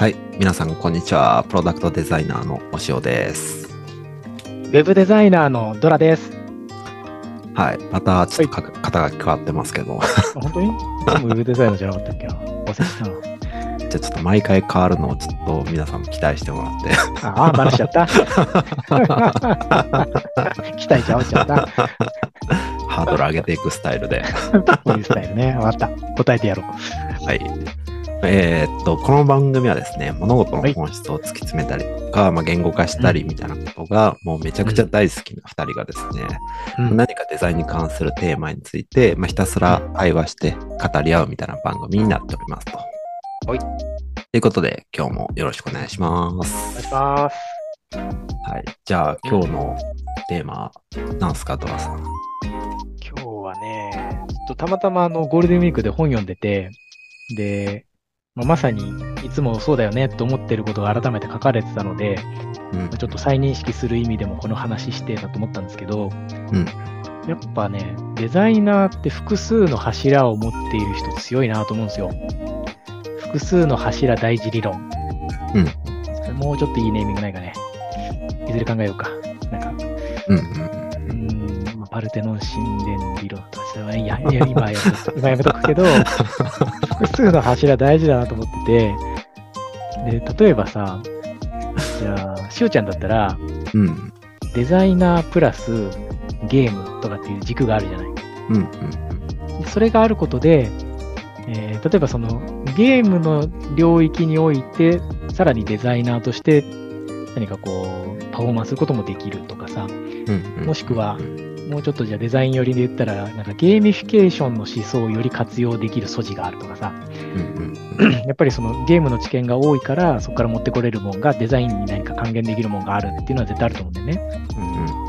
はい、皆さんこんにちは。プロダクトデザイナーのお塩です。ウェブデザイナーのドラです。はい、またちょっとか肩が変わってますけど、本当に？ウェブデザイナーじゃなかったっけな忘れてたな。じゃあちょっと毎回変わるのをちょっと皆さんも期待してもらって。ああ、バラしちゃった。期待ちゃおっちゃった。ハードル上げていくスタイルで。こ ういうスタイルね。わかった。答えてやろう。はい。えーっと、この番組はですね、物事の本質を突き詰めたりとか、まあ、言語化したりみたいなことが、もうめちゃくちゃ大好きな二人がですね、うん何かデザインに関するテーマについて、まあ、ひたすら会話して語り合うみたいな番組になっておりますと。はい。ということで、今日もよろしくお願いしまお願いす。します。はい。じゃあ、今日のテーマ、なんすか、ドラさん。今日はね、ちょっとたまたまあのゴールデンウィークで本読んでて、で、まあ、まさにいつもそうだよねと思ってることが改めて書かれてたので、うんまあちょっと再認識する意味でもこの話してたと思ったんですけど、うんやっぱね、デザイナーって複数の柱を持っている人強いなと思うんですよ。複数の柱大事理論。うんもうちょっといいネーミングないかね。いずれ考えようか。なんか、うんうんパルテノン神殿理論とかそれはいいや、いや今はやめ今やめとくけど、複数の柱大事だなと思ってて、で、例えばさ、じゃあ、しおちゃんだったら、うん。うんデザイナープラスゲームとかっていう軸があるじゃない。うんうんでそれがあることで、えー例えばそのゲームの領域において、さらにデザイナーとして何かこう、パフォーマンスすることもできるとかさ、うんうんもしくはもうちょっとじゃあデザイン寄りで言ったら、なんかゲーミフィケーションの思想をより活用できる素地があるとかさ、うんやっぱりそのゲームの知見が多いから、そこから持ってこれるもんがデザインに何か還元できるもんがあるっていうのは絶対あると思うんだよね。うんうん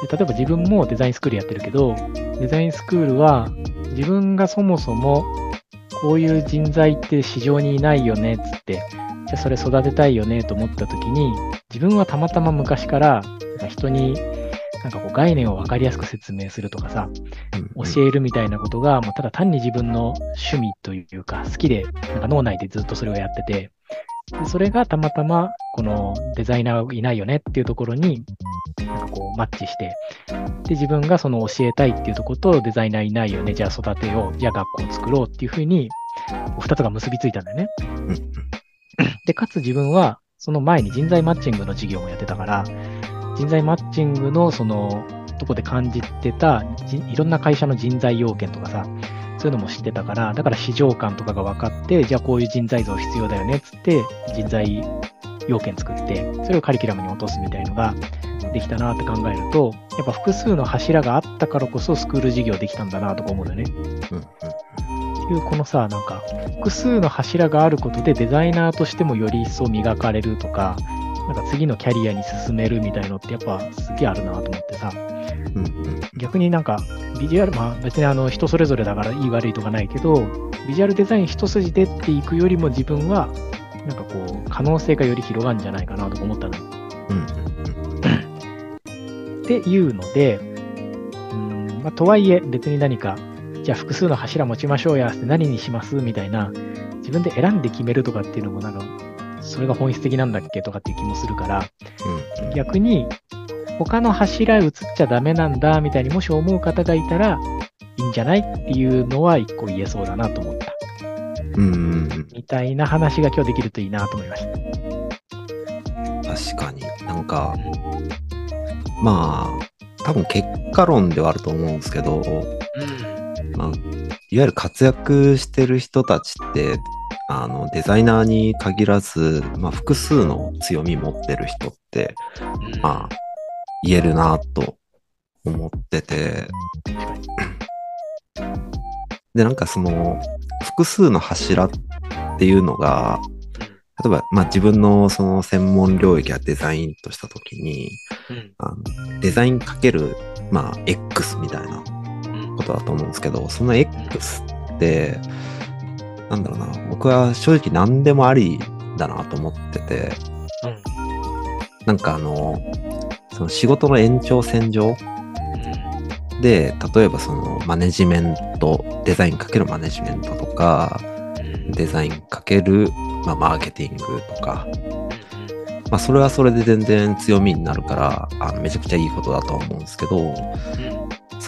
で例えば自分もデザインスクールやってるけど、デザインスクールは自分がそもそもこういう人材って市場にいないよねっつって、じゃあそれ育てたいよねと思った時に、自分はたまたま昔から人になんかこう概念を分かりやすく説明するとかさ、うん教えるみたいなことが、もうただ単に自分の趣味というか、好きで、なんか脳内でずっとそれをやってて、でそれがたまたま、このデザイナーいないよねっていうところに、なんかこうマッチして、で、自分がその教えたいっていうところとデザイナーいないよね、じゃあ育てよう、じゃあ学校を作ろうっていうふうに、二つが結びついたんだよね。で、かつ自分は、その前に人材マッチングの事業もやってたから、人材マッチングのその、とこで感じてた、じいろんな会社の人材要件とかさ、そういうのも知ってたから、だから市場感とかが分かって、じゃあこういう人材像必要だよねっつって、人材要件作って、それをカリキュラムに落とすみたいのができたなって考えると、やっぱ複数の柱があったからこそスクール事業できたんだなとか思うんだよね。うんっていうこのさ、なんか、複数の柱があることでデザイナーとしてもより一層磨かれるとか、なんか次のキャリアに進めるみたいのってやっぱすげえあるなと思ってさ、うんうん。逆になんかビジュアル、まあ別にあの人それぞれだからいい悪いとかないけど、ビジュアルデザイン一筋でっていくよりも自分は、なんかこう、可能性がより広がるんじゃないかなとか思ったの。うんっていうので、うんまあ、とはいえ別に何か、じゃあ複数の柱持ちましょうやって何にしますみたいな、自分で選んで決めるとかっていうのもなんか、それが本質的なんだっけとかっていう気もするから、うん逆に他の柱移っちゃダメなんだみたいにもし思う方がいたら、いいんじゃないっていうのは一個言えそうだなと思った。うんうんうんみたいな話が今日できるといいなと思いました。確かになんかまあ多分結果論ではあると思うんですけど、まあ、いわゆる活躍してる人たちってあのデザイナーに限らず、まあ、複数の強み持ってる人って、まあ、言えるなと思ってて。でなんかその複数の柱っていうのが例えば、まあ、自分のその専門領域やデザインとしたときにうんあのデザインかける、まあ、X みたいなうんことだと思うんですけど、その X って、なんだろうな、僕は正直何でもありだなと思ってて、うんなんかあの、その仕事の延長線上？で、例えばそのマネジメント、デザインかけるマネジメントとか、デザインかける、まあ、マーケティングとか、まあ、それはそれで全然強みになるからあのめちゃくちゃいいことだとは思うんですけど、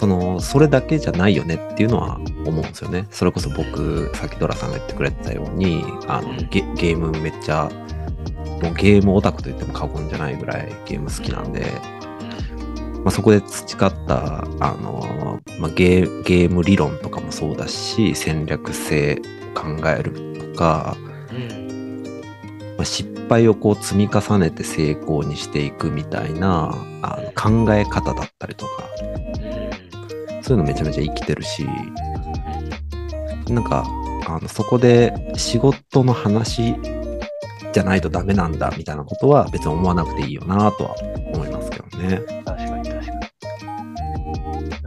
そのそれだけじゃないよねっていうのは思うんですよね。それこそ僕さっきドラさんが言ってくれてたようにあのゲゲームめっちゃもうゲームオタクと言っても過言じゃないぐらいゲーム好きなんで、まあ、そこで培ったあの、まあ、ゲーゲーム理論とかもそうだし戦略性考えるとか、まあ、失敗をこう積み重ねて成功にしていくみたいなあの考え方だったりとか、そういうのめちゃめちゃ生きてるし、なんか、あのそこで仕事の話じゃないとダメなんだみたいなことは別に思わなくていいよなとは思いますけどね。確かに確かに。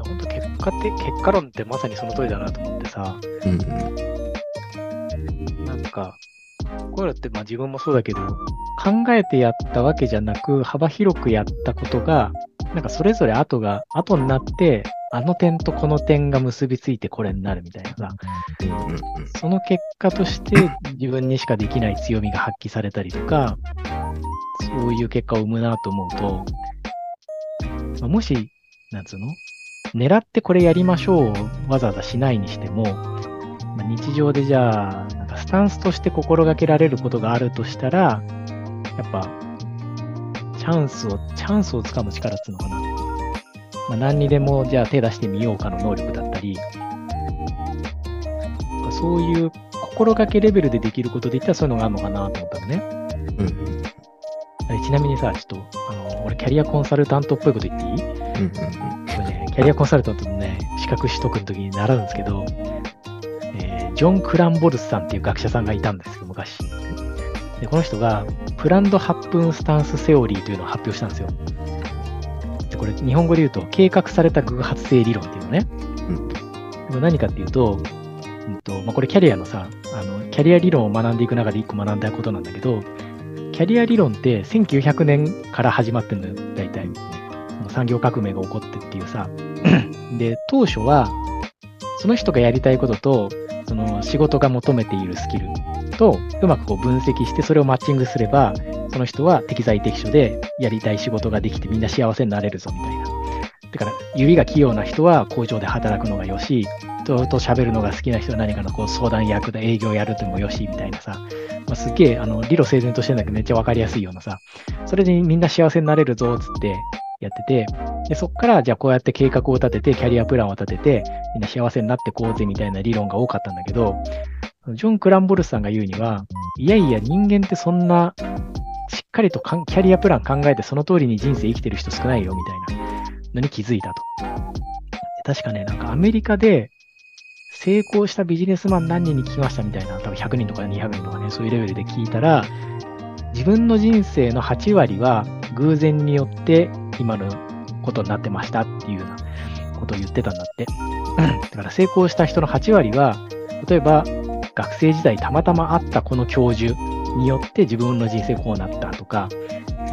本当結果って、結果論ってまさにその通りだなと思ってさ、うん、なんか、こういうのってまあ自分もそうだけど、考えてやったわけじゃなく、幅広くやったことが、なんかそれぞれ後が、後になって、あの点とこの点が結びついてこれになるみたいなさ、その結果として自分にしかできない強みが発揮されたりとか、そういう結果を生むなと思うと、まあ、もし、なんつうの？狙ってこれやりましょうわざわざしないにしても、まあ、日常でじゃあ、なんかスタンスとして心がけられることがあるとしたら、やっぱ、チャンスを、チャンスをつかむ力っていうのかな。まあ、何にでもじゃあ手出してみようかの能力だったり、そういう心がけレベルでできることで言ったらそういうのがあるのかなと思ったのね。うん、ちなみにさ、ちょっと、あの、俺キャリアコンサルタントっぽいこと言っていい、うんね、キャリアコンサルタントのね、資格取得の時に習うんですけど、えー、ジョン・クランボルスさんっていう学者さんがいたんですよ、昔。で、この人が、プランド8分スタンスセオリーというのを発表したんですよ。これ日本語で言うと、計画された偶発性理論っていうのね。うん、でも何かっていうと、うんとまあ、これキャリアのさあの、キャリア理論を学んでいく中で一個学んだことなんだけど、キャリア理論って1900年から始まってるのよ、大体。産業革命が起こってっていうさ。で、当初は、その人がやりたいことと、その仕事が求めているスキルとうまくこう分析してそれをマッチングすればその人は適材適所でやりたい仕事ができてみんな幸せになれるぞみたいな。だから指が器用な人は工場で働くのがよし、人と喋るのが好きな人は何かのこう相談役で営業やるでもよしみたいなさ、まあ、すっげえあの理路整然としてんだけどめっちゃわかりやすいようなさ、それでみんな幸せになれるぞっつってやってて、でそこからじゃあこうやって計画を立てて、キャリアプランを立てて、みんな幸せになってこうぜみたいな理論が多かったんだけど、ジョン・クランボルスさんが言うには、いやいや人間ってそんなしっかりとキャリアプラン考えてその通りに人生生きてる人少ないよみたいなのに気づいたと。確かね、なんかアメリカで成功したビジネスマン何人に聞きましたみたいな、多分100人とか200人とかね、そういうレベルで聞いたら、自分の人生の8割は偶然によって今のことになってましたっていうようなことを言ってたんだって。だから成功した人の8割は、例えば学生時代たまたま会ったこの教授によって自分の人生こうなったとか、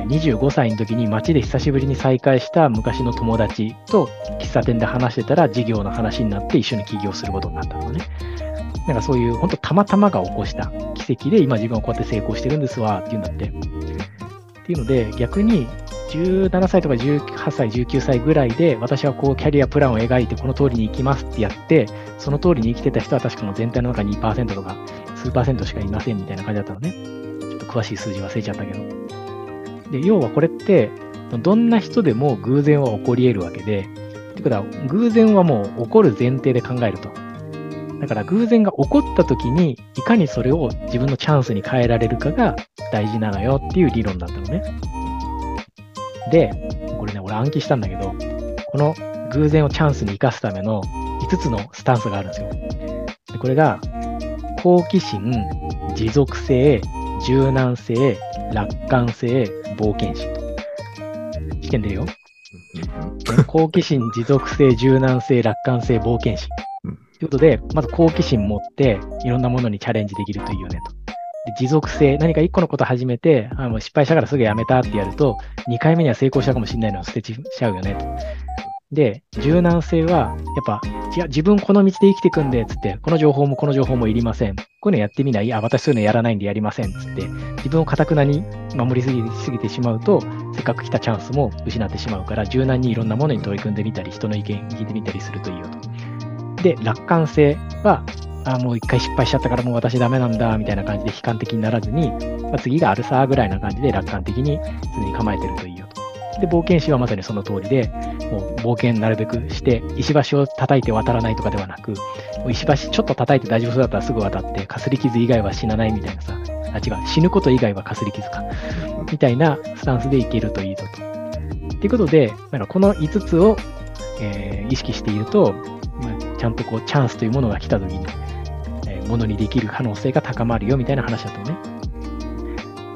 25歳の時に街で久しぶりに再会した昔の友達と喫茶店で話してたら事業の話になって一緒に起業することになったのね。なんかそういう本当たまたまが起こした奇跡で今自分はこうやって成功してるんですわっていうんだって。っていうので逆に17歳とか18歳、19歳ぐらいで、私はこうキャリアプランを描いて、この通りに行きますってやって、その通りに生きてた人は確かもう全体の中2%とか、数パーセントしかいませんみたいな感じだったのね。ちょっと詳しい数字忘れちゃったけど。で、要はこれって、どんな人でも偶然は起こり得るわけで、ってことは、偶然はもう起こる前提で考えると。だから偶然が起こった時に、いかにそれを自分のチャンスに変えられるかが大事なのよっていう理論だったのね。で、これね、俺暗記したんだけど、この偶然をチャンスに生かすための5つのスタンスがあるんですよ。でこれが、好奇心、持続性、柔軟性、楽観性、冒険心と。試験出るよ。好奇心、持続性、柔軟性、楽観性、冒険心。ということで、まず好奇心持って、いろんなものにチャレンジできるといいよねと。持続性、何か一個のこと始めて、あも失敗したからすぐやめたってやると、2回目には成功したかもしれないのを捨てちゃうよねと。で、柔軟性は、やっぱいや、自分この道で生きていくんで、つって、この情報もこの情報もいりません。こういうのやってみない？いや、私そういうのやらないんでやりません。つって、自分をかたくなに守りすぎすぎてしまうと、せっかく来たチャンスも失ってしまうから、柔軟にいろんなものに取り組んでみたり、人の意見聞いてみたりするといいよと。で、楽観性は、あもう一回失敗しちゃったからもう私ダメなんだ、みたいな感じで悲観的にならずに、まあ、次があるさぐらいな感じで楽観的に常に構えてるといいよと。で、冒険士はまさにその通りで、もう冒険なるべくして、石橋を叩いて渡らないとかではなく、もう石橋ちょっと叩いて大丈夫そうだったらすぐ渡って、かすり傷以外は死なないみたいなさ、あ、違う、死ぬこと以外はかすり傷か、みたいなスタンスでいけるといいぞと。ということで、この5つを、えー、意識していると、ちゃんとこうチャンスというものが来たときに、えー、ものにできる可能性が高まるよみたいな話だとね。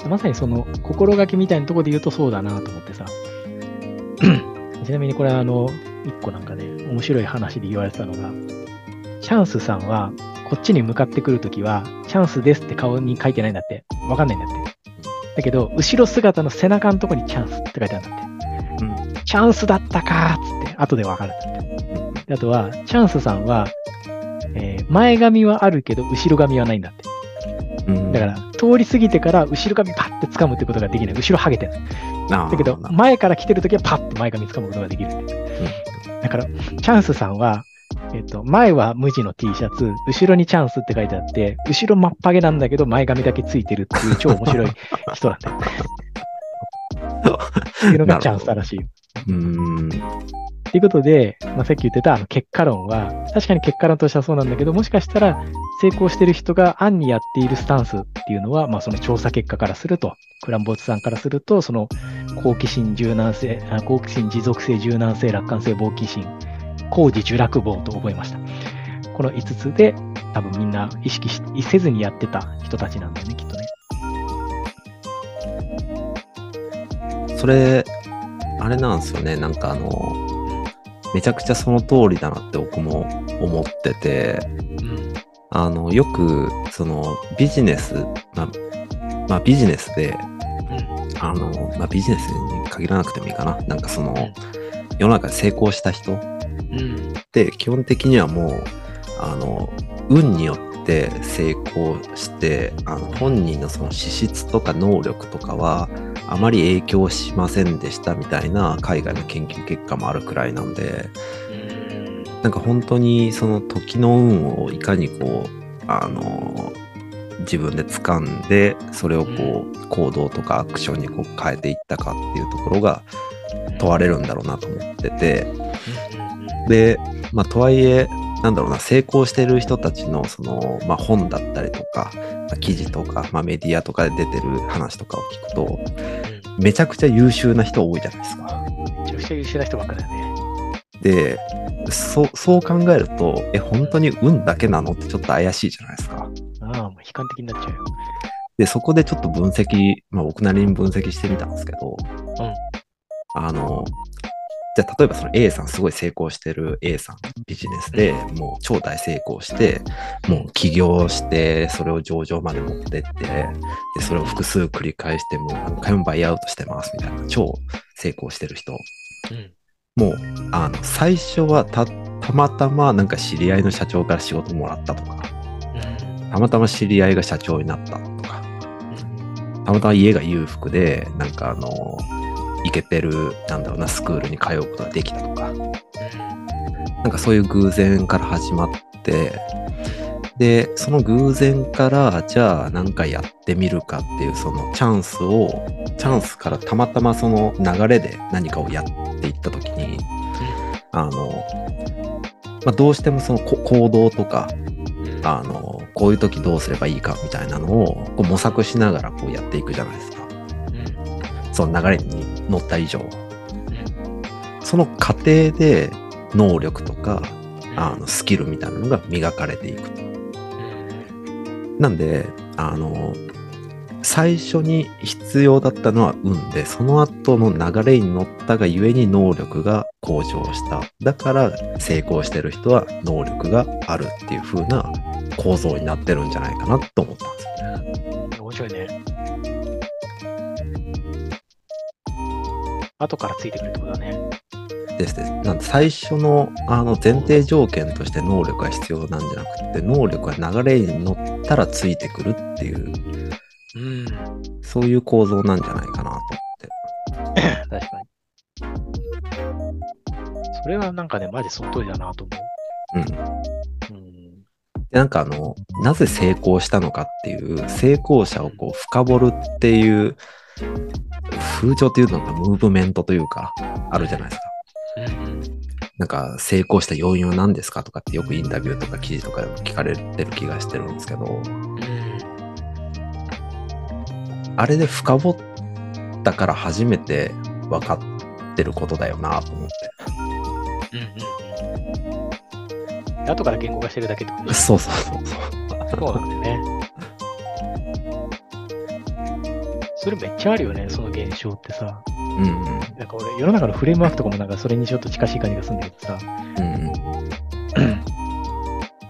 まさにその心がけみたいなところで言うとそうだなと思ってさ、ちなみにこれあの、一個なんかね、面白い話で言われてたのが、チャンスさんは、こっちに向かってくるときは、チャンスですって顔に書いてないんだって。わかんないんだって。だけど、後ろ姿の背中のとこにチャンスって書いてあるんだって。うん、チャンスだったかーっつって、後でわかるんだって。あとは、チャンスさんは、えー、前髪はあるけど、後ろ髪はないんだって。だから、通り過ぎてから後ろ髪パッて掴むってことができない。後ろハゲてる。だけど、前から来てるときはパッて前髪掴むことができるって。うん、だから、チャンスさんは、えっと、前は無地の T シャツ、後ろにチャンスって書いてあって、後ろ真っパゲなんだけど、前髪だけついてるっていう超面白い 人なんだよ。っていうのがチャンスだらしい。うん。ということで、まあ、さっき言ってたあの結果論は、確かに結果論としてはそうなんだけど、もしかしたら成功してる人が暗にやっているスタンスっていうのは、まあ、その調査結果からすると、クランボーツさんからすると、その好奇心、柔軟性、好奇心、持続性、柔軟性、楽観性、冒険心、工事、受落棒と覚えました。この5つで、多分みんな意識しせずにやってた人たちなんだよね、きっとね。それ、あれなんですよね、なんかあの、めちゃくちゃその通りだなって僕も思ってて、うん、あの、よく、その、ビジネス、まあ、まあ、ビジネスで、うん、あの、まあ、ビジネスに限らなくてもいいかな。なんかその、うん、世の中で成功した人って、基本的にはもう、あの、運によって成功して、あの本人のその資質とか能力とかは、あまり影響しませんでしたみたいな海外の研究結果もあるくらいなんで、なんか本当にその時の運をいかにこう、あの、自分で掴んで、それをこう、行動とかアクションにこう変えていったかっていうところが問われるんだろうなと思ってて、で、まあとはいえ、なんだろうな、成功してる人たちの、その、まあ、本だったりとか、まあ、記事とか、まあ、メディアとかで出てる話とかを聞くと、めちゃくちゃ優秀な人多いじゃないですか。めちゃくちゃ優秀な人ばっかだよね。で、そそう考えると、え、本当に運だけなのってちょっと怪しいじゃないですか。ああ、もう悲観的になっちゃうよ。で、そこでちょっと分析、まあ僕なりに分析してみたんですけど、うん。あの、じゃあ、例えばその A さん、すごい成功してる A さん、ビジネスでもう超大成功して、もう起業して、それを上場まで持ってって、で、それを複数繰り返して、もう何回もバイアウトしてますみたいな、超成功してる人。うん、もう、あの、最初はた、たまたまなんか知り合いの社長から仕事もらったとか、たまたま知り合いが社長になったとか、たまたま家が裕福で、なんかあの、行けてる、なんだろうな、スクールに通うことができたとか、なんかそういう偶然から始まって、で、その偶然から、じゃあ何かやってみるかっていう、そのチャンスを、チャンスからたまたまその流れで何かをやっていったときに、あの、まあ、どうしてもその行動とか、あの、こういう時どうすればいいかみたいなのをこう模索しながらこうやっていくじゃないですか。その流れに乗った以上。その過程で能力とか、あの、スキルみたいなのが磨かれていくと。なんで、あの、最初に必要だったのは運で、その後の流れに乗ったがゆえに能力が向上した。だから成功してる人は能力があるっていう風な構造になってるんじゃないかなと思ったんですよね。面白いね。後からついてくるってことだね。ですね、なん最初のあの前提条件として能力が必要なんじゃなくて、能力が流れに乗ったらついてくるっていう、うん、そういう構造なんじゃないかなと思って。確かに。それはなんかね、マジそっとりだなと思う。うん。うん、でなんかあの、なぜ成功したのかっていう、成功者をこう深掘るっていう、風潮っていうのがムーブメントというか、あるじゃないですか。なんか成功した要因は何ですかとかってよくインタビューとか記事とかでも聞かれてる気がしてるんですけど、あれで深掘ったから初めて分かってることだよなと思って。うんうん。後から言語化してるだけってことそうそうそうそう。そうなんだよね。それめっちゃあるよね、その現象ってさ。うん、うん。なんか俺、世の中のフレームワークとかもなんかそれにちょっと近しい感じがするんだけどさ。うん、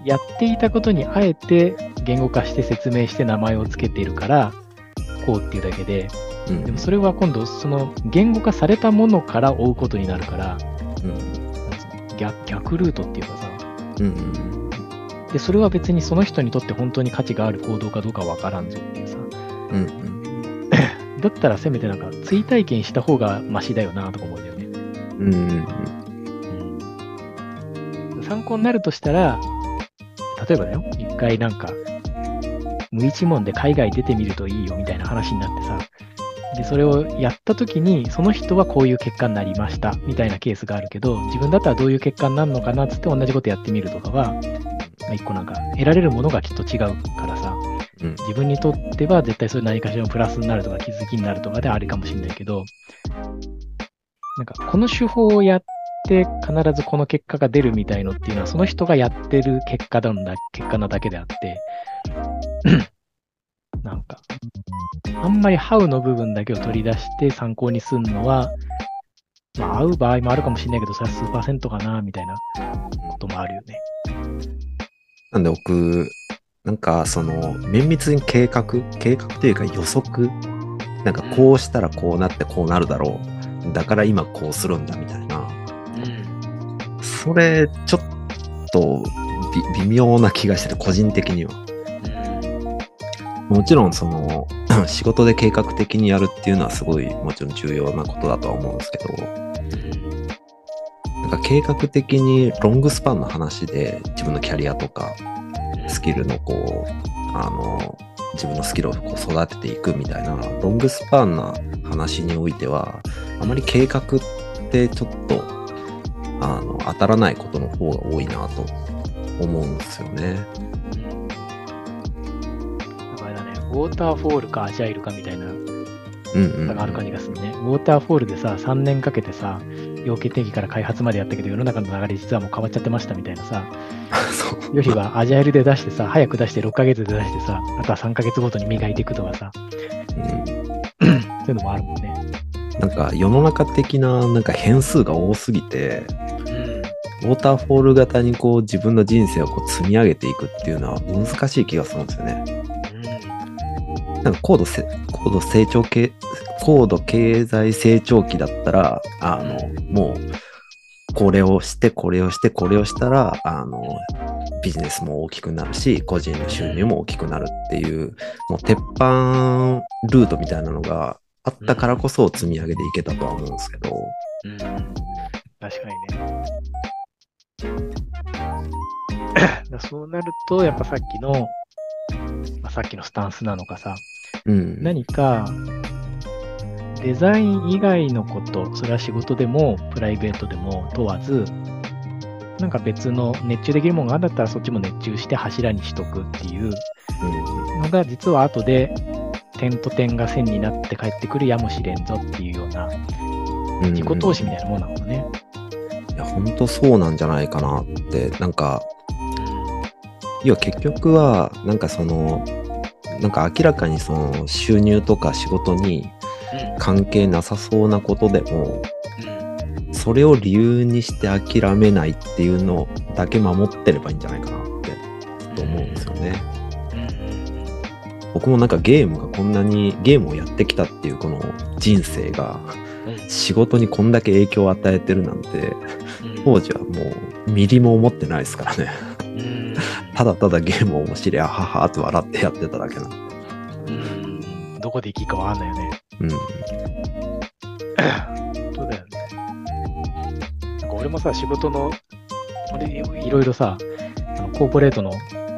やっていたことにあえて言語化して説明して名前を付けているから、こうっていうだけで、うん、でもそれは今度、その言語化されたものから追うことになるから、うん、逆逆ルートっていうかさ、うんうん、で、それは別にその人にとって本当に価値がある行動かどうかわからんぞっていうさ、うんうんだったらせめてなんか追体験した方がマシだよなとか思うんだよね。うん、うん。参考になるとしたら、例えばだよ、一回なんか、無一文で海外出てみるといいよみたいな話になってさ、で、それをやった時に、その人はこういう結果になりましたみたいなケースがあるけど、自分だったらどういう結果になるのかなっつって同じことやってみるとかは、一個なんか得られるものがきっと違うからさ、うん、自分にとっては絶対それ何かしらのプラスになるとか気づきになるとかであれかもしれないけど、なんかこの手法をやって必ずこの結果が出るみたいのっていうのはその人がやってる結果なんだ、結果なだけであって、なんか、あんまりハウの部分だけを取り出して参考にするのは、まあ合う場合もあるかもしれないけど、それは数パーセントかな、みたいなこともあるよね。なんで僕、なんかその綿密に計画、計画というか予測、なんかこうしたらこうなってこうなるだろう。だから今こうするんだみたいな。うん、それちょっと微妙な気がしてて、個人的には。もちろんその 仕事で計画的にやるっていうのはすごいもちろん重要なことだとは思うんですけど、なんか計画的にロングスパンの話で自分のキャリアとかキルのこう、あの、自分のスキルをこう育てていくみたいな、ロングスパンな話においては、あまり計画ってちょっと、あの、当たらないことの方が多いなと思うんですよね。だからね、ウォーターフォールかアジャイルかみたいな差がある感じがするね。ウォーターフォールでさ、3年かけてさ、要件定義から開発までやったけど、世の中の流れ実はもう変わっちゃってましたみたいなさ、よりはアジャイルで出してさ、早く出して6ヶ月で出してさ、あとは3ヶ月ごとに磨いていくとかさ、うん、そういうのもあるもんね。なんか世の中的ななんか変数が多すぎて、ウォーターフォール型にこう自分の人生をこう積み上げていくっていうのは難しい気がするんですよね。なんか高度せ高度成長系、高度経済成長期だったら、あの、もう、これをして、これをして、これをしたら、あの、ビジネスも大きくなるし、個人の収入も大きくなるっていう、もう鉄板ルートみたいなのがあったからこそ積み上げていけたとは思うんですけど。うん、確かにね。そうなると、やっぱさっきの、まあ、さっきのスタンスなのかさ、うん、何かデザイン以外のこと、それは仕事でもプライベートでも問わず、なんか別の熱中できるものがあるんだったらそっちも熱中して柱にしとくっていうのが実は後で点と点が線になって帰ってくるやもしれんぞっていうような自己投資みたいなものなのね。いや、ほんとそうなんじゃないかなって、なんか、要は結局は、なんかその、なんか明らかにその収入とか仕事に関係なさそうなことでも、それを理由にして諦めないっていうのだけ守ってればいいんじゃないかなってと思うんですよね。僕もなんかゲームがこんなにゲームをやってきたっていうこの人生が仕事にこんだけ影響を与えてるなんて、当時はもうミリも思ってないですからね。ただただゲームを面白い、ははって笑ってやってただけなんで。うん。どこで生きるかわかんないよね。うん。そうだよね。なんか俺もさ、仕事の、俺、いろいろさ、あのコーポレートの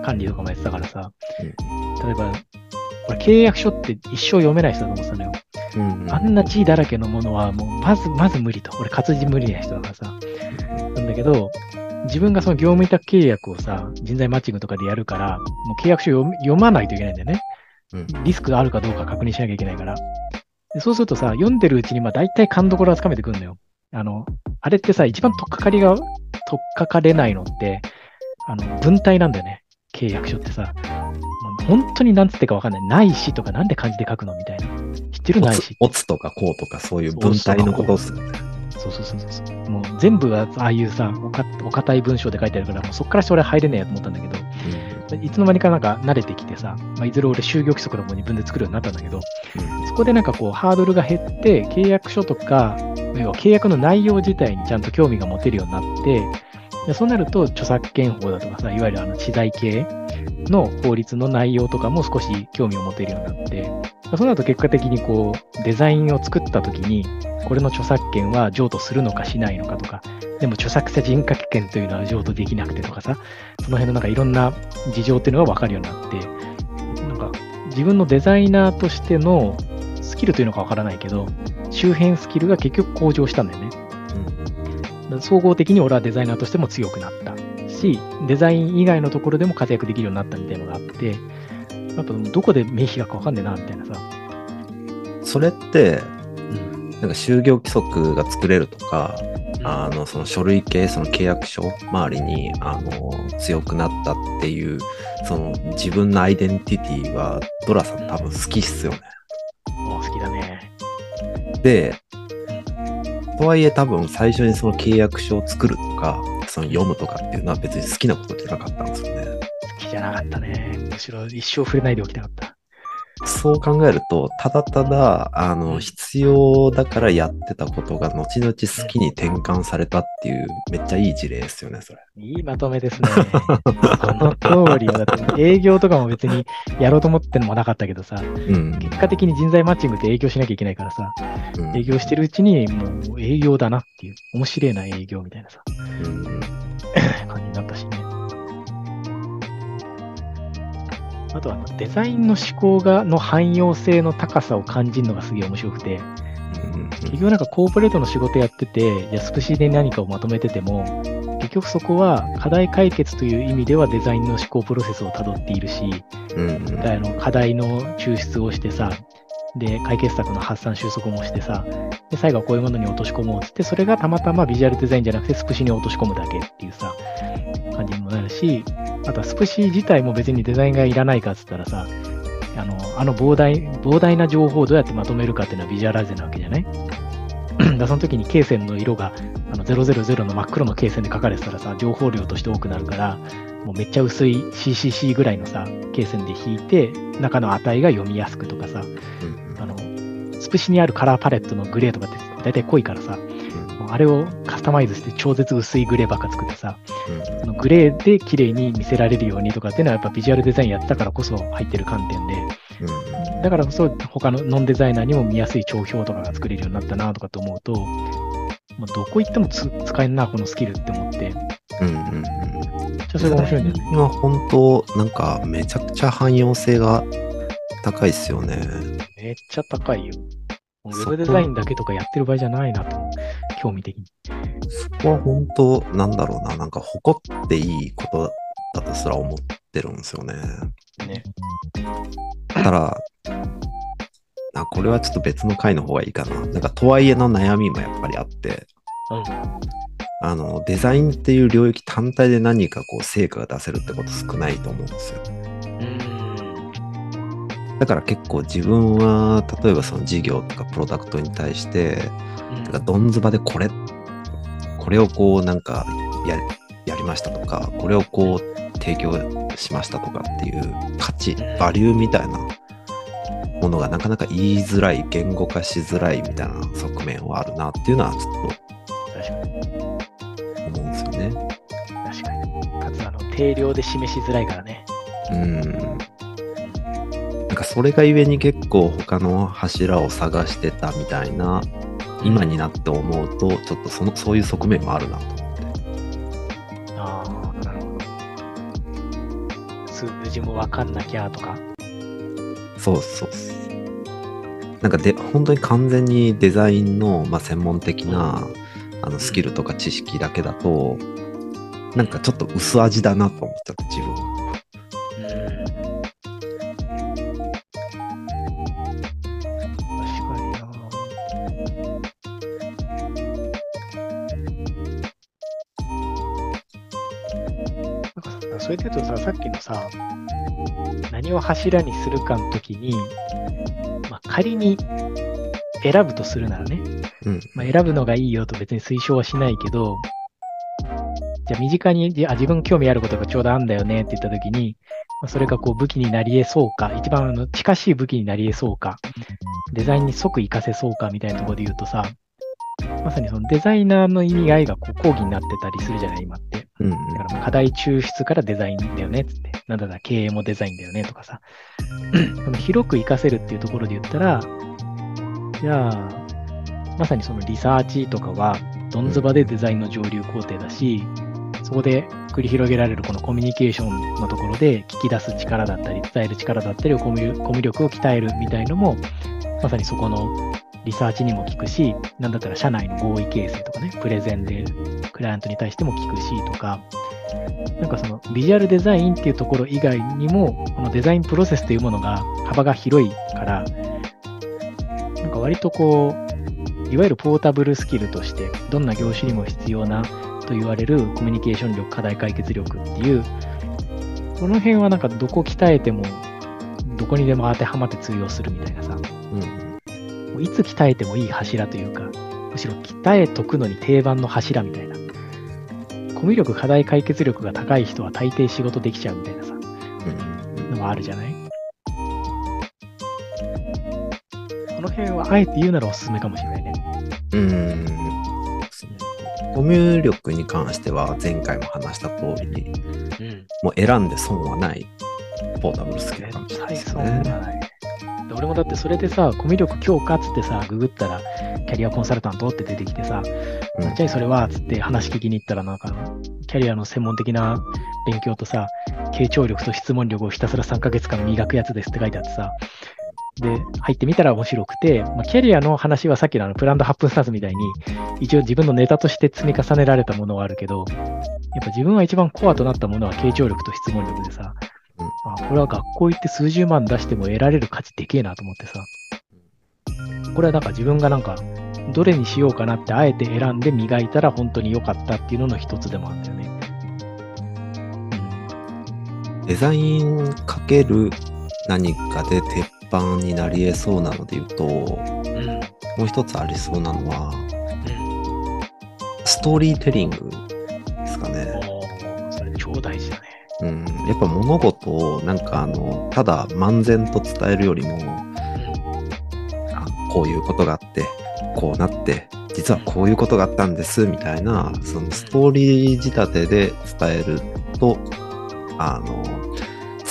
管理とかもやってたからさ、例えば、俺契約書って一生読めない人だと思ってたのよ。うんうんあんな字だらけのものはもうまず、まず無理と。俺活字無理な人だからさ。なんだけど、自分がその業務委託契約をさ、人材マッチングとかでやるから、もう契約書読まないといけないんだよね。うんリスクがあるかどうか確認しなきゃいけないから。でそうするとさ、読んでるうちにまあ大体勘どころはつかめてくるのよ。あの、あれってさ、一番取っかかりが、取っかかれないのって、あの、文体なんだよね。契約書ってさ。本当に何つってかわかんない。ないしとかなんで漢字で書くのみたいな。知ってる？ないし。おつとかこうとかそういう文体のことですよね。そうそうそうそう。もう全部がああいうさ、おかお堅い文章で書いてあるから、もうそっからして俺入れねえやと思ったんだけど、いつの間にかなんか慣れてきてさ、まあ、いずれ俺就業規則のも自分で作るようになったんだけど、そこでなんかこうハードルが減って、契約書とか、要は契約の内容自体にちゃんと興味が持てるようになって、でそうなると著作権法だとかさ、いわゆるあの知財系の法律の内容とかも少し興味を持てるようになって、そうなると結果的にこうデザインを作った時に、これの著作権は譲渡するのかしないのかとか、でも著作者人格権というのは譲渡できなくてとかさ、その辺のなんかいろんな事情っていうのが分かるようになって、なんか自分のデザイナーとしてのスキルというのか分からないけど、周辺スキルが結局向上したんだよね。総合的に俺はデザイナーとしても強くなったし、デザイン以外のところでも活躍できるようになったみたいなのがあって、やっぱどこで目開くか分かんねえな、みたいなさ。それって、うん。なんか就業規則が作れるとか、あの、その書類系、その契約書周りに、あの、強くなったっていう、その自分のアイデンティティは、ドラさん多分好きっすよね。もう好きだね。で、とはいえ多分最初にその契約書を作るとか、その読むとかっていうのは別に好きなことじゃなかったんですよね。好きじゃなかったね。むしろ一生触れないでおきたかった。そう考えると、ただただ、あの、必要だからやってたことが、後々好きに転換されたっていう、めっちゃいい事例ですよね、それ。いいまとめですね。その通りよ。だって営業とかも別にやろうと思ってのもなかったけどさ、うん。結果的に人材マッチングって営業しなきゃいけないからさ、うん営業してるうちにもう営業だなっていう、面白いな営業みたいなさ、うん 感じになったしね。あとはデザインの思考が、の汎用性の高さを感じるのがすげえ面白くて、うん結局なんかコーポレートの仕事やってて、じゃあスプシで何かをまとめてても、結局そこは課題解決という意味ではデザインの思考プロセスをたどっているし、うんうん。あの課題の抽出をしてさ、で、解決策の発散収束もしてさ、で、最後はこういうものに落とし込もうっつって、それがたまたまビジュアルデザインじゃなくてスプシに落とし込むだけっていうさ、感じにもなるし、あとはスプシ自体も別にデザインがいらないかっつったらさ、あの、あの膨大、膨大な情報をどうやってまとめるかっていうのはビジュアライズなわけじゃない？だその時に罫線の色があの000の真っ黒の罫線で書かれてたらさ、情報量として多くなるから、もうめっちゃ薄い CCC ぐらいのさ、罫線で引いて、中の値が読みやすくとかさ、うんあの、スプシにあるカラーパレットのグレーとかって大体濃いからさ、もうあれをカスタマイズして超絶薄いグレーばっか作ってさ、うんそのグレーで綺麗に見せられるようにとかっていうのはやっぱビジュアルデザインやってたからこそ入ってる観点で、うんだからこそ他のノンデザイナーにも見やすい帳票とかが作れるようになったなとかと思うと、もうどこ行ってもつ使えんな、このスキルって思って、うんうんうんそれが面白いね。今本当なんかめちゃくちゃ汎用性が高いっすよね。めっちゃ高いよ。ウェブデザインだけとかやってる場合じゃないなと興味的に。そこは本当なんだろうな、なんか誇っていいことだとすら思ってるんですよね。ね。ただ、あこれはちょっと別の回の方がいいかな。なんかとはいえの悩みもやっぱりあって、うん。あの、デザインっていう領域単体で何かこう成果が出せるってこと少ないと思うんですよ。うん。だから結構自分は、例えばその事業とかプロダクトに対して、なんかどんずばでこれ、これをこうなんかややりましたとか、これをこう提供しましたとかっていう価値、バリューみたいなもものがなかなか言いづらい、言語化しづらいみたいな側面はあるなっていうのはちょっと思うんですよね。確かに。かつ、あの、定量で示しづらいからね。うん。なんかそれがゆえに結構他の柱を探してたみたいな、今になって思うと、ちょっとそのそういう側面もあるなと思って。ああ、なるほど。数字もわかんなきゃとか。そうそうなんかで、本当に完全にデザインの、まあ、専門的なあのスキルとか知識だけだと、なんかちょっと薄味だなと思っちゃった、自分は。それで言うとさ、さっきのさ、何を柱にするかの時に、まあ、仮に選ぶとするならね、うんまあ、選ぶのがいいよと別に推奨はしないけど、じゃあ身近にあ自分興味あることがちょうどあるんだよねって言った時に、まあ、それがこう武器になり得そうか、一番あの近しい武器になり得そうか、デザインに即活かせそうかみたいなところで言うとさ、まさにそのデザイナーの意味合いがこう講義になってたりするじゃない、今。うん、だから課題抽出からデザインだよね、つって。なんだか経営もデザインだよね、とかさ。この広く活かせるっていうところで言ったら、じゃあ、まさにそのリサーチとかは、どんずばでデザインの上流工程だし、そこで繰り広げられるこのコミュニケーションのところで聞き出す力だったり、伝える力だったりコミュ力を鍛えるみたいのも、まさにそこのリサーチにも効くし、なんだったら社内の合意形成とかね、プレゼンでクライアントに対しても効くしとか、なんかそのビジュアルデザインっていうところ以外にも、このデザインプロセスというものが幅が広いから、なんか割とこう、いわゆるポータブルスキルとして、どんな業種にも必要なと言われるコミュニケーション力、課題解決力っていう、この辺はなんかどこ鍛えても、どこにでも当てはまって通用するみたいなさ、うんいつ鍛えてもいい柱というか、むしろ鍛えとくのに定番の柱みたいな。コミュ力、課題解決力が高い人は大抵仕事できちゃうみたいなさ、うん、のもあるじゃない？この辺はあえて言うならおすすめかもしれないね。うん。コミュ力に関しては前回も話した通りに、うん、もう選んで損はないポータブルスキルかもしれないですね。俺もだってそれでさ、コミュ力強化っつってさ、ググったら、キャリアコンサルタントって出てきてさ、うん、じゃあそれはつって話聞きに行ったら、なんか、キャリアの専門的な勉強とさ、傾聴力と質問力をひたすら3ヶ月間磨くやつですって書いてあってさ、で、入ってみたら面白くて、まあ、キャリアの話はさっきのあのプランド8分スタンスみたいに、一応自分のネタとして積み重ねられたものはあるけど、やっぱ自分は一番コアとなったものは傾聴力と質問力でさ、あ、これは学校行って数十万出しても得られる価値でけえなと思ってさ。これはなんか自分がなんか、どれにしようかなってあえて選んで磨いたら本当に良かったっていうのの一つでもあるんだよね。うん、デザインかける何かで鉄板になり得そうなので言うと、うん、もう一つありそうなのは、うん、ストーリーテリングですかね。それ超大事だね。うん、やっぱ物事をなんかあのただ漫然と伝えるよりもあこういうことがあってこうなって実はこういうことがあったんですみたいなそのストーリー仕立てで伝えるとあの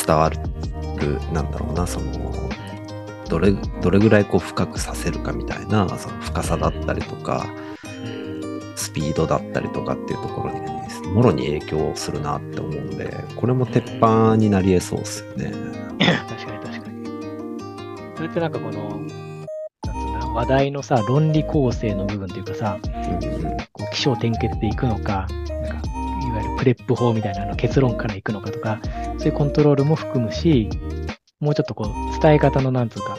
伝わるなんだろうなそのどれどれぐらいこう深くさせるかみたいなその深さだったりとかスピードだったりとかっていうところにもろに影響するなって思うんで、これも鉄板になり得そうっすよね。確かに確かに。それってなんかこの、話題のさ、論理構成の部分というかさ、起承転結でいくのか、なんか、いわゆる PREP 法みたいなの結論からいくのかとか、そういうコントロールも含むし、もうちょっとこう、伝え方のなんつうか、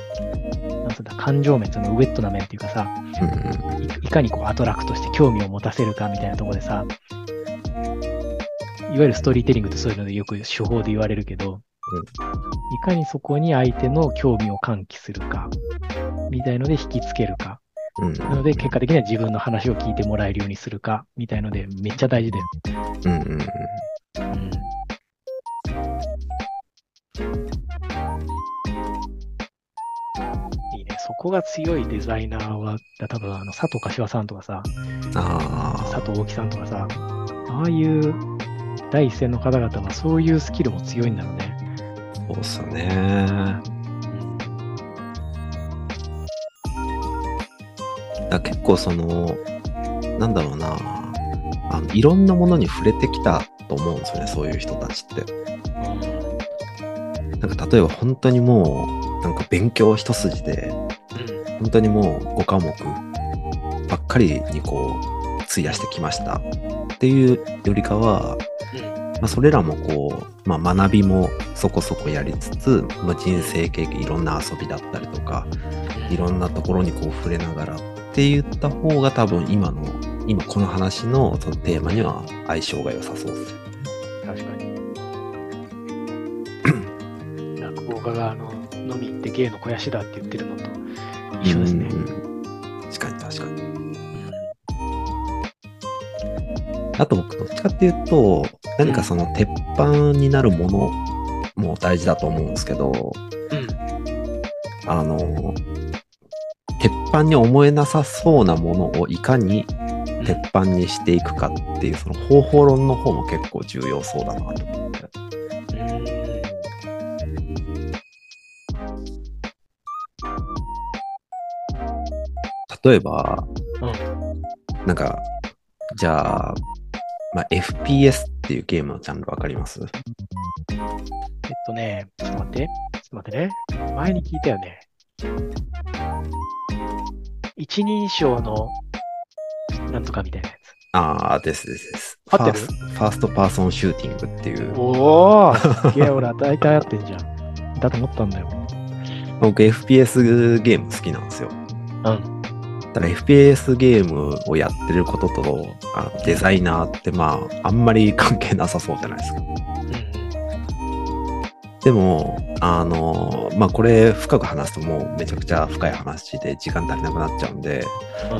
なんつうんだ、感情面、そのウェットな面っていうかさ、うん、いかにこう attract して興味を持たせるかみたいなところでさ、いわゆるストーリーテリングってそういうのでよく手法で言われるけど、うん、いかにそこに相手の興味を喚起するか、みたいので引きつけるか。うん、なので、結果的には自分の話を聞いてもらえるようにするか、みたいので、めっちゃ大事だよ。うんうんうん。うんこが強いデザイナーは、多分あの佐藤柏さんとかさ、あ佐藤大木さんとかさ、ああいう第一線の方々はそういうスキルも強いんだろうね。あ、そうっすよね。だ結構その、なんだろうな、あのいろんなものに触れてきたと思うんですよね、そういう人たちって。なんか例えば本当にもう、なんか勉強一筋で、本当にもう5科目ばっかりにこう、費やしてきましたっていうよりかは、まあ、それらもこう、まあ、学びもそこそこやりつつ、まあ、人生経験いろんな遊びだったりとかいろんなところにこう触れながらって言った方が多分今の今この話のそのテーマには相性が良さそうですよ確かに。落語家があの飲み行って芸の肥やしだって言ってるのと一緒ですね。うん確かに確かにあと僕どっちかっていうと何かその鉄板になるものも大事だと思うんですけど、うん。あの、鉄板に思えなさそうなものをいかに鉄板にしていくかっていう、その方法論の方も結構重要そうだなと思って。例えば、なんか、じゃあ、まあ、FPS っていうゲームのジャンルわかります？えっとね、ちょっと待って。ちょっと待ってね。前に聞いたよね。一人称のなんとかみたいなやつ。ああ、ですですです。合ってる？ first person shooting っていう。おお すげえ、俺は大体合ってんじゃん。だと思ったんだよ。僕 FPS ゲーム好きなんですよ。うん。ただ FPS ゲームをやってることとあのデザイナーってまああんまり関係なさそうじゃないですか。でも、あの、まあこれ深く話すともうめちゃくちゃ深い話で時間足りなくなっちゃうんで、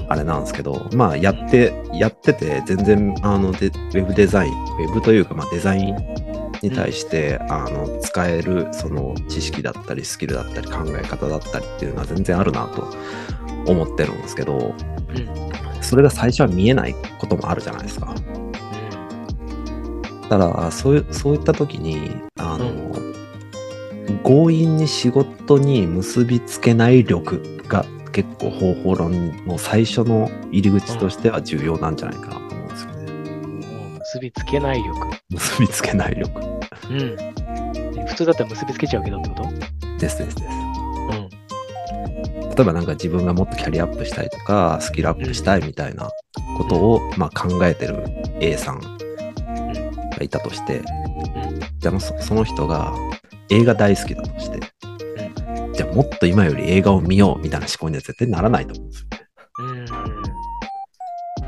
あれなんですけど、まあやって、やってて全然あのでウェブデザイン、ウェブというかまあデザインに対して、あの使えるその知識だったりスキルだったり考え方だったりっていうのは全然あるなと思ってるんですけど、うん。それが最初は見えないこともあるじゃないですか。ただ、そういう、そういった時に、あの、強引に仕事に結びつけない力が結構方法論の最初の入り口としては重要なんじゃないかなと思うんですよね。もう結びつけない力。結びつけない力。うん。で普通だったら結びつけちゃうけどってこと？ですですです。うん。例えばなんか自分がもっとキャリアアップしたいとか、スキルアップしたいみたいなことを、まあ、考えてる A さんがいたとして、じゃあそその人が映画大好きだとして、じゃあもっと今より映画を見ようみたいな思考には絶対ならないと思うんですよ。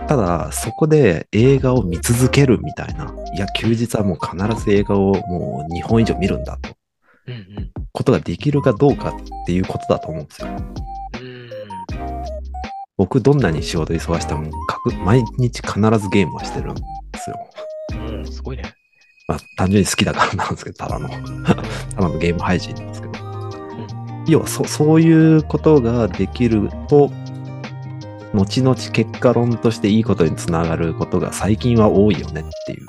ただ、そこで映画を見続けるみたいな、いや、休日はもう必ず映画をもう2本以上見るんだと、うん。うん。ことができるかどうかっていうことだと思うんですよ。うん。僕、どんなに仕事忙しくても、各毎日必ずゲームはしてるんですよ。うん。すごいね。まあ、単純に好きだからなんですけど、ただの、ただのゲーム配信なんですけど。要はそ、そういうことができると、後々結果論としていいことにつながることが最近は多いよねっていう。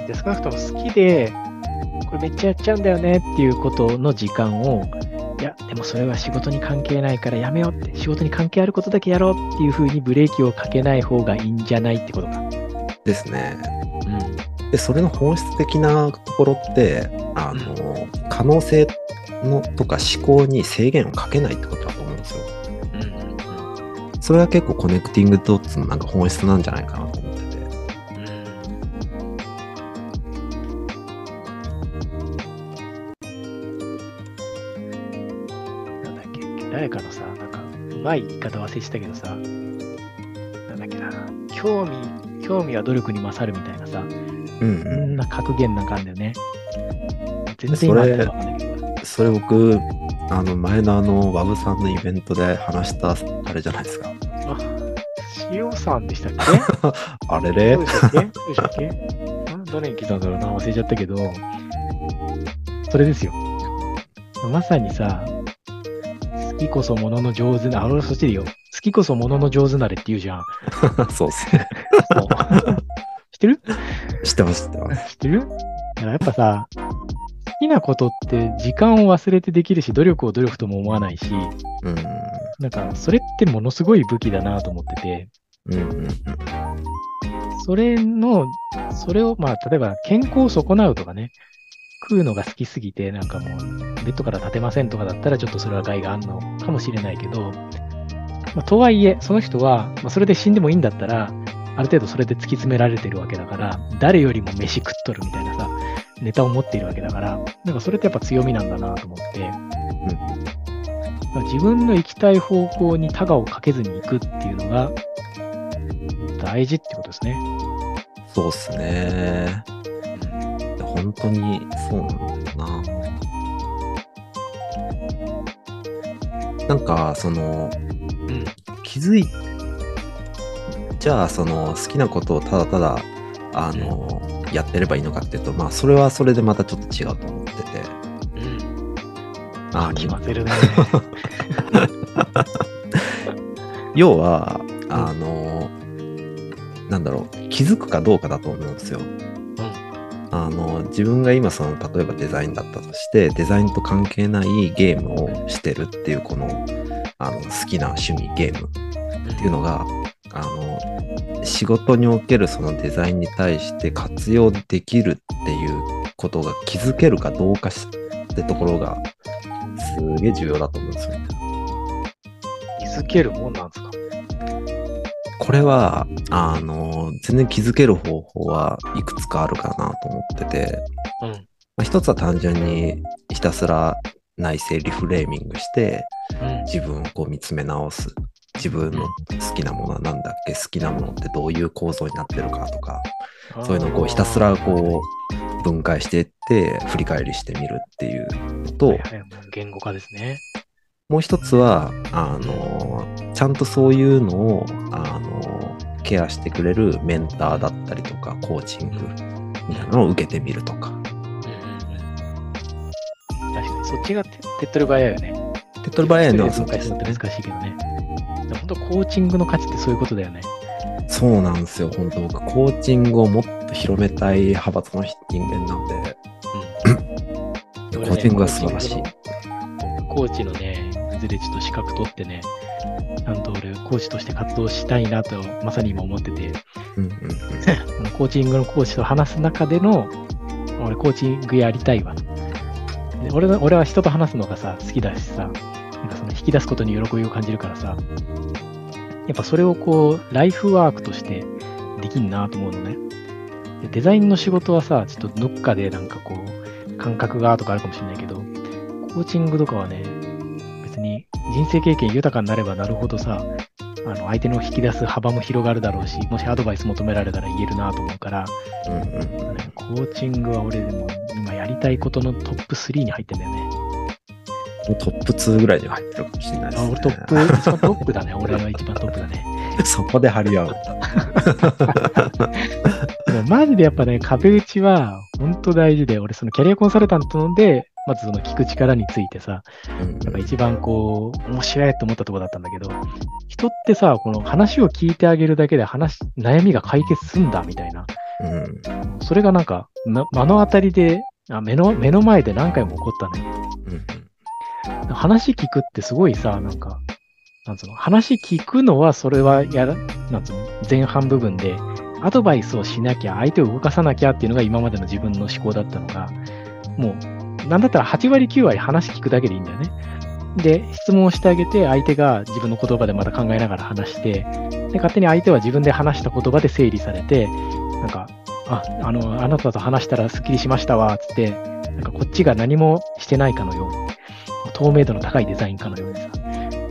うん。で、少なくとも好きで、これめっちゃやっちゃうんだよねっていうことの時間を、いや、でもそれは仕事に関係ないからやめようって、仕事に関係あることだけやろうっていうふうにブレーキをかけない方がいいんじゃないってことか。ですね。うん。で、それの本質的なところって、あの、可能性のとか思考に制限をかけないってことだと思うんですよ。うん。うん。それが結構コネクティングドッツのなんか本質なんじゃないかなと誰かのさ、なんか、うまい言い方忘れてたけどさ、なんだっけな、興味、興味は努力に勝るみたいなさ、うんそんな格言なんかあるんだよね。全然今あったらわかんないけど。それ僕、あの前のあの、ワブさんのイベントで話したあれじゃないですか。あ、塩さんでしたっけ？あれれそうでしたっけ？そうでしたっけ？あ誰に聞いたんだろうな忘れちゃったけど、それですよ。まさにさ、好きこそものの上手な、あ、俺そっちでいいよ。好きこそものの上手なれって言うじゃん。そうっすね。そう知ってる？知ってます、知ってます。知ってる？だからやっぱさ、好きなことって時間を忘れてできるし、努力を努力とも思わないし、うん。なんかそれってものすごい武器だなと思ってて、うんうんうん。それの、それを、まあ、例えば健康を損なうとかね、食うのが好きすぎて、なんかもう、ベッドから立てませんとかだったら、ちょっとそれは害があるのかもしれないけど、まあ、とはいえ、その人は、まあ、それで死んでもいいんだったら、ある程度それで突き詰められてるわけだから、誰よりも飯食っとるみたいなさ、ネタを持っているわけだから、なんかそれってやっぱ強みなんだなと思って、まあ自分の行きたい方向にタガをかけずに行くっていうのが、大事ってことですね。そうっすね。本当にそうなんだよな。なんか、その、うん。気づい、じゃあ、その、好きなことをただただ、あの、やってればいいのかっていうと、まあ、それはそれでまたちょっと違うと思ってて。うん。ああ、決まってるね。要は、あの、なんだろう、気づくかどうかだと思うんですよ。自分が今その例えばデザインだったとしてデザインと関係ないゲームをしてるっていうこのあの好きな趣味ゲームっていうのがあの仕事におけるそのデザインに対して活用できるっていうことが気づけるかどうかしってところがすげえ重要だと思うんですよね。気づけるもんなんですこれはあの全然気づける方法はいくつかあるかなと思ってて、うん。まあ、一つは単純にひたすら内省リフレーミングしてうん。自分をこう見つめ直す自分の好きなものは何だっけ好きなものってどういう構造になってるかとかそういうのをこうひたすらこう分解していって振り返りしてみるっていうのと、はいはい、言語化ですね。もう一つはあのちゃんとそういうのをあのケアしてくれるメンターだったりとかコーチングみたいなのを受けてみるとか。確かに、そっちが手手っ取り早いよね。手っ取り早いのは一人で分解するのって難しいけどね。本当コーチングの価値ってそういうことだよね。そうなんですよ本当僕コーチングをもっと広めたい派閥の人間なんでうん。コーチングが素晴らしい。コーチのね、いずれちょっと資格取ってね、ちゃんと俺、コーチとして活動したいなと、まさに今思ってて、うんうんうん コーチングのコーチと話す中での、俺、コーチングやりたいわ。で俺の俺は人と話すのがさ、好きだしさ、なんかその引き出すことに喜びを感じるからさ、やっぱそれをこう、ライフワークとしてできんなと思うのね。でデザインの仕事はさ、ちょっとどっかでなんかこう、感覚がとかあるかもしれないけど、コーチングとかはね、人生経験豊かになればなるほどさ、あの相手の引き出す幅も広がるだろうし、もしアドバイス求められたら言えるなと思うから、うんうんコーチングは俺でも今やりたいことのトップ3に入ってんだよね。もうトップ2ぐらいには入ってるかもしれないですあ、ね。俺トップ、一番トップだね。俺の一番トップだね。そこで張り合う。マジでやっぱね、壁打ちは本当大事で、俺そのキャリアコンサルタントので、まずその聞く力についてさ、うんやっぱ一番こう、面白いと思ったところだったんだけど、人ってさ、この話を聞いてあげるだけで話、悩みが解決すんだみたいな。うんそれがなんか、な目の当たりであ目の、目の前で何回も起こったのよ。うん話聞くってすごいさ、なんか、なんつうの、話聞くのはそれはやら、なんつうの、前半部分で、アドバイスをしなきゃ、相手を動かさなきゃっていうのが今までの自分の思考だったのが、もう、なんだったら8割9割話聞くだけでいいんだよね。で、質問をしてあげて、相手が自分の言葉でまた考えながら話して、で、勝手に相手は自分で話した言葉で整理されて、なんか、あ、あの、あなたと話したらスッキリしましたわ、つって、なんかこっちが何もしてないかのように、透明度の高いデザインかのようにさ、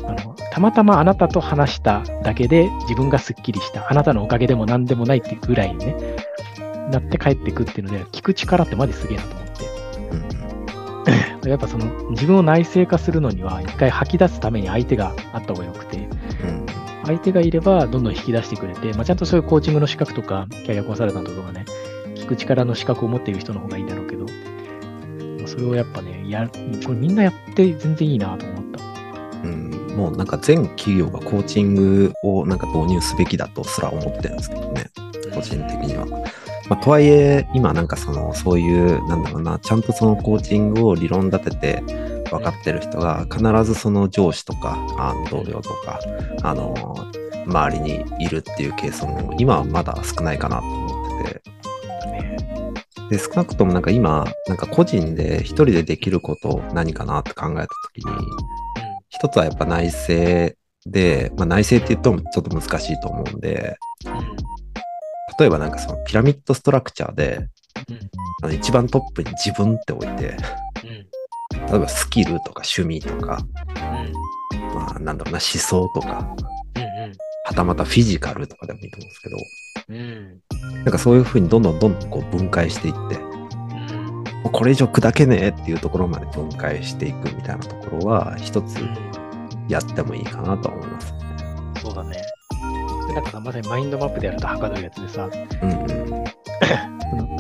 あの、たまたまあなたと話しただけで自分がスッキリした、あなたのおかげでも何でもないっていうぐらいにね、なって帰ってくっていうので、聞く力ってマジすげえなと思って。う んやっぱその自分を内省化するのには一回吐き出すために相手があった方がよくて、うん相手がいればどんどん引き出してくれて、まあ、ちゃんとそういうコーチングの資格とか、キャリアコンサルタントとかね、聞く力の資格を持っている人の方がいいんだろうけど、まあそれをやっぱね、やこれみんなやって全然いいなと思った。うん、もうなんか全企業がコーチングをなんか導入すべきだとすら思ってるんですけどね、個人的には。まあ、とはいえ、今なんかその、そういう、なんだろうな、ちゃんとそのコーチングを理論立てて分かってる人が、必ずその上司とか、あ同僚とか、あの、周りにいるっていうケースも、今はまだ少ないかなと思ってて。で、少なくともなんか今、なんか個人で一人でできること何かなって考えたときに、一つはやっぱ内政で、まあ、内政って言うとちょっと難しいと思うんで、例えばなんかそのピラミッドストラクチャーで、あの一番トップに自分って置いて、例えばスキルとか趣味とか、まあなんだろうな思想とか、はたまたフィジカルとかでもいいと思うんですけど、なんかそういうふうにどんどんどんどんこう分解していって、これ以上砕けねえっていうところまで分解していくみたいなところは一つやってもいいかなと思います、そうだね。なんかまさにマインドマップでやるとはかどるやつでさ、うんうん、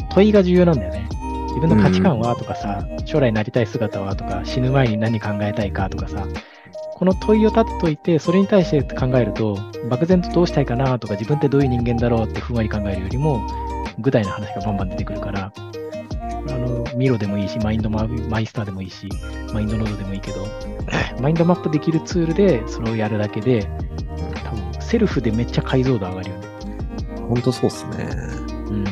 問いが重要なんだよね。自分の価値観はとかさ、将来なりたい姿はとか、死ぬ前に何考えたいかとかさ、この問いを立てといて、それに対して考えると、漠然とどうしたいかなとか、自分ってどういう人間だろうってふんわり考えるよりも、具体の話がバンバン出てくるから、あの、ミロでもいいし、マインドママイスターでもいいし、マインドノードでもいいけど、マインドマップできるツールでそれをやるだけで、多分セルフでめっちゃ解像度上がるよね。ほんとそうっすね。うん。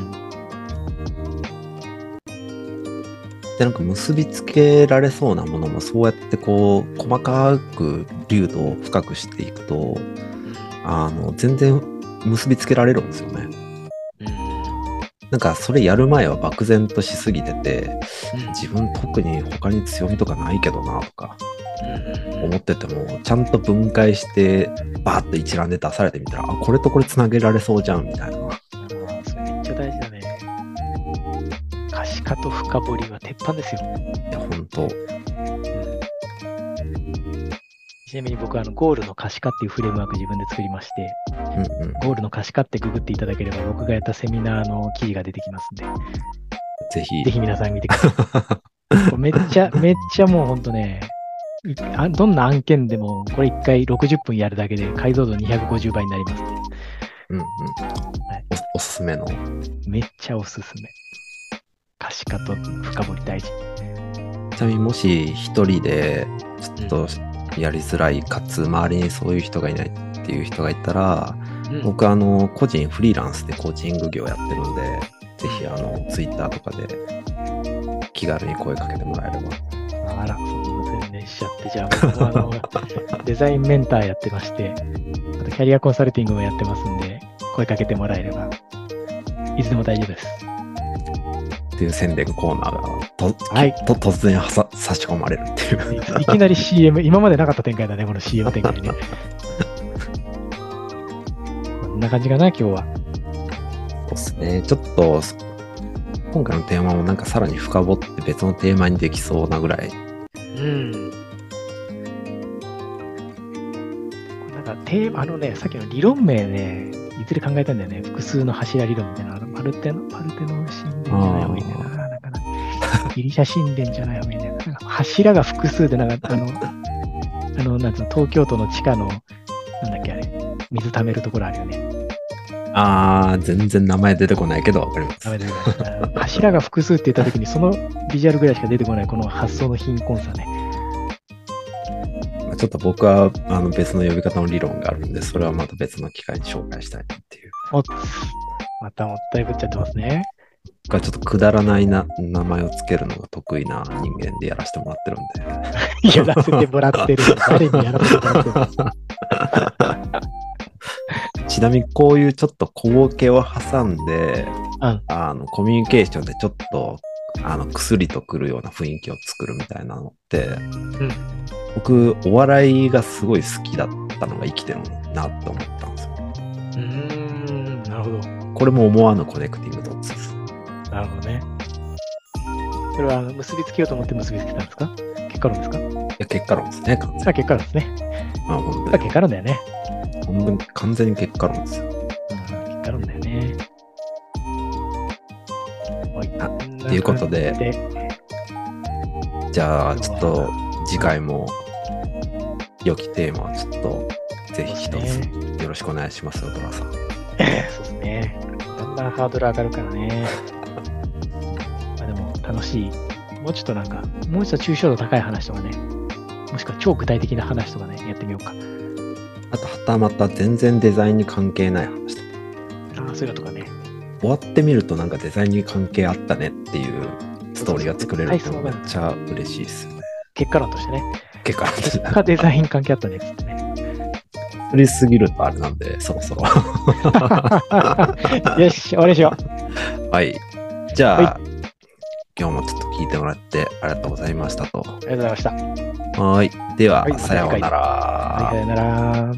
で、なんか結びつけられそうなものもそうやってこう、細かく流度を深くしていくと、あの、全然結びつけられるんですよね。なんかそれやる前は漠然としすぎてて、自分特に他に強みとかないけどなとか思ってても、ちゃんと分解してバーッと一覧で出されてみたら、あ、これとこれつなげられそうじゃんみたいな。それめっちゃ大事だね。可視化と深掘りは鉄板ですよ。いや、ほんと。ちなみに僕はあのゴールの可視化っていうフレームワーク自分で作りまして、うんうん、ゴールの可視化ってググっていただければ僕がやったセミナーの記事が出てきますんで、ぜひ。ぜひ皆さん見てください。めっちゃ、めっちゃもうほんとね、どんな案件でもこれ1回60分やるだけで解像度250倍になります、うんうん。はい、おおすすめの。めっちゃおすすめ。可視化と深掘り大事。ちなみにもし一人でちょっとやりづらいかつ周りにそういう人がいないっていう人がいたら、うん、僕あの個人フリーランスでコーチング業やってるんでぜひあのツイッターとかで気軽に声かけてもらえれば。あら、しちゃって、じゃあ、僕あの デザインメンターやってまして、あとキャリアコンサルティングもやってますんで、声かけてもらえれば、いつでも大丈夫です。っていう宣伝コーナーがと、はい、と突然さ差し込まれるっていうい。いきなり CM、今までなかった展開だね、この CM 展開ね。こんな感じかな、今日は。そうですね。ちょっと、今回のテーマもなんかさらに深掘って別のテーマにできそうなぐらい。うん。テーマ、あのね、さっきの理論名ね、いずれ考えたんだよね。複数の柱理論みたいな。パルテノ、パルテノ神殿じゃない方がいいんだよな。なんかな。ギリシャ神殿じゃない方がいいんだよな。なんか柱が複数で、なんかあの、あの、なんつうの、東京都の地下の、なんだっけあれ、水溜めるところあるよね。ああ、全然名前出てこないけど、わかります。名前出てこない。柱が複数って言ったときに、そのビジュアルぐらいしか出てこない、この発想の貧困さね。ちょっと僕はあの別の呼び方の理論があるんで、それはまた別の機会に紹介したいっていう。おまたもったいぶっちゃってますね。僕はちょっとくだらないな名前をつけるのが得意な人間でやらせてもらってるんで。やらせてもらってる。誰にやらせてもらってるちなみにこういうちょっと小ボケを挟んで、うん、あのコミュニケーションでちょっとあの薬とくるような雰囲気を作るみたいなのって、うん、僕お笑いがすごい好きだったのが生きてるなって思ったんですよ。うんなるほど。これも思わぬコネクティングドッツです。なるほどね。それは結びつけようと思って結びつけたんですか？結果論ですか？いや、結果論ですね、完全に。結果論ですね。まあ、本当に。結果論だよね。本当に完全に結果論ですよ。うん、結果論だよね。あっていうことで、じゃあ、ちょっと次回も良きテーマをちょっと、ぜひ一つよろしくお願いしますよ、ドラさん。そうですね。だんだんハードル上がるからね。まあでも楽しい。もうちょっとなんか、もうちょっと抽象度高い話とかね、もしくは超具体的な話とかね、やってみようか。あと、はたまた全然デザインに関係ない話とか。ああ、そういうのとかね。終わってみるとなんかデザインに関係あったねっていうストーリーが作れるとめっちゃ嬉しいですよね。結果論としてね。結構結果デザイン関係あったねっつってね。作りすぎるとあれなんで、そろそろ。よし、終わりにしよはい。じゃあ、は今日もちょっと聞いてもらってありがとうございましたと。う。ありがとうございました。はい。では、はいさようなら。はい、さよなら。